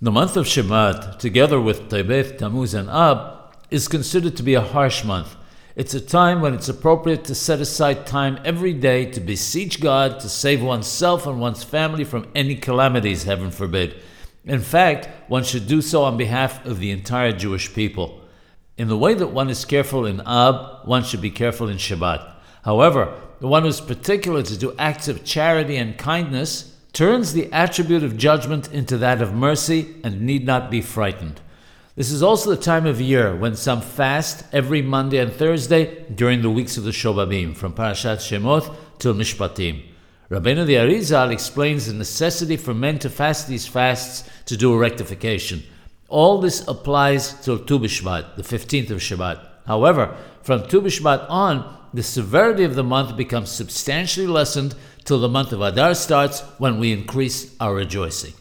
The month of Shevat, together with Tebeth, Tammuz, and Ab, is considered to be a harsh month. It's a time when it's appropriate to set aside time every day to beseech God to save oneself and one's family from any calamities, heaven forbid. In fact, one should do so on behalf of the entire Jewish people. In the way that one is careful in Ab, one should be careful in Shebat. However, the one who is particular to do acts of charity and kindness turns the attribute of judgment into that of mercy and need not be frightened. This is also the time of year when some fast every Monday and Thursday during the weeks of the Shobabim, from Parashat Shemot till Mishpatim. Rabbeinu the Arizal explains the necessity for men to fast these fasts to do a rectification. All this applies till Tu B'Shvat, the 15th of Shebat. However, from Tu B'Shvat on, the severity of the month becomes substantially lessened till the month of Adar starts when we increase our rejoicing.